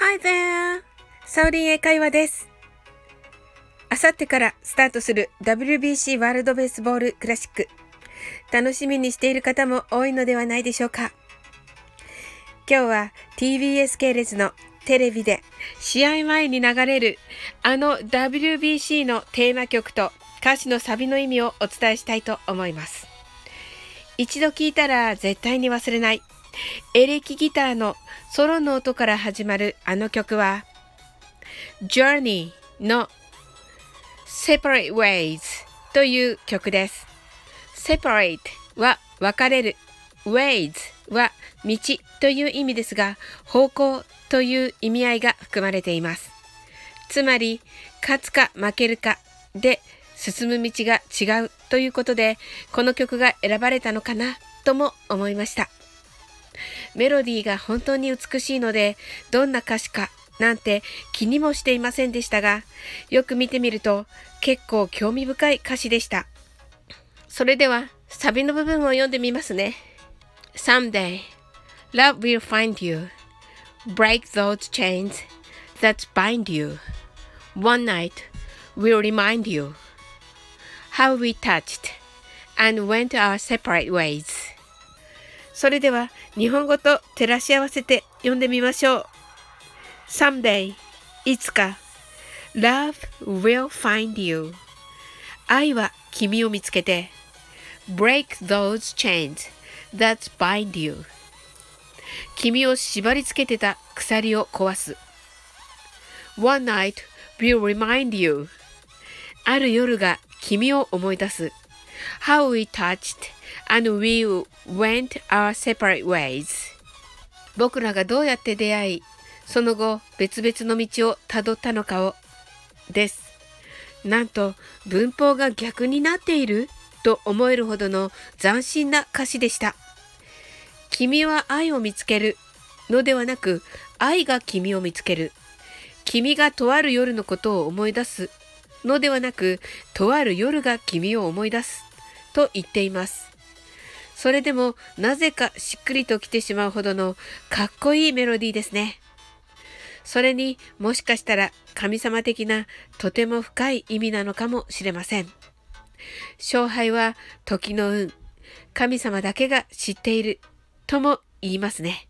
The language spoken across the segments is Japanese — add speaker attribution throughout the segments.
Speaker 1: Hi there! サオリン英会話です。あさってからスタートする WBC ワールドベースボールクラシック。楽しみにしている方も多いのではないでしょうか。今日は TBS 系列のテレビで試合前に流れるあの WBC のテーマ曲と歌詞のサビの意味をお伝えしたいと思います。一度聴いたら絶対に忘れないエレキギターのソロの音から始まるあの曲は Journey の Separate Ways という曲です。Separate は分かれる Ways は道という意味ですが方向という意味合いが含まれています。つまり勝つか負けるかで進む道が違うということでこの曲が選ばれたのかなとも思いました。メロディーが本当に美しいので、どんな歌詞かなんて気にもしていませんでしたが、よく見てみると結構興味深い歌詞でした。それではサビの部分を読んでみますね。Someday, love will find you. Break those chains that bind you. One night will remind you how we touched and went our separate ways. それでは日本語と照らし合わせて読んでみましょう。Someday いつか Love will find you 愛は君を見つけて Break those chains that bind you 君を縛り付けてた鎖を壊す One night will remind you ある夜が君を思い出す How we touched and we went our separate ways. 僕らがどうやって出会いその後別々の道をたどったのかをです。なんと文法が逆になっていると思えるほどの斬新な歌詞でした。君は愛を見つけるのではなく愛が君を見つける。君がとある夜のことを思い出すのではなくとある夜が君を思い出す。と言っていますそれでもなぜかしっくりときてしまうほどのかっこいいメロディーですね。それにもしかしたら神様的なとても深い意味なのかもしれません。勝敗は時の運、神様だけが知っているとも言いますね。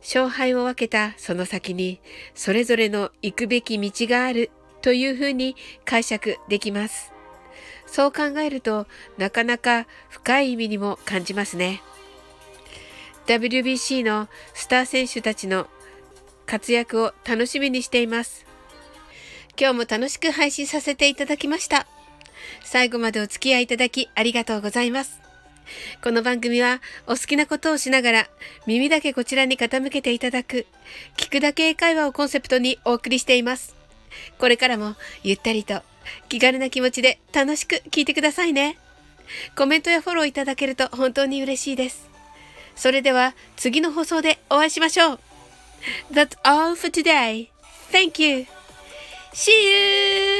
Speaker 1: 勝敗を分けたその先にそれぞれの行くべき道があるというふうに解釈できます。そう考えるとなかなか深い意味にも感じますね。WBC のスター選手たちの活躍を楽しみにしています。今日も楽しく配信させていただきました。最後までお付き合いいただきありがとうございます。この番組はお好きなことをしながら耳だけこちらに傾けていただく聞くだけ英会話をコンセプトにお送りしています。これからもゆったりと気軽な気持ちで楽しく聞いてくださいね。コメントやフォローいただけると本当に嬉しいです。それでは次の放送でお会いしましょう。That's all for today. Thank you. See you!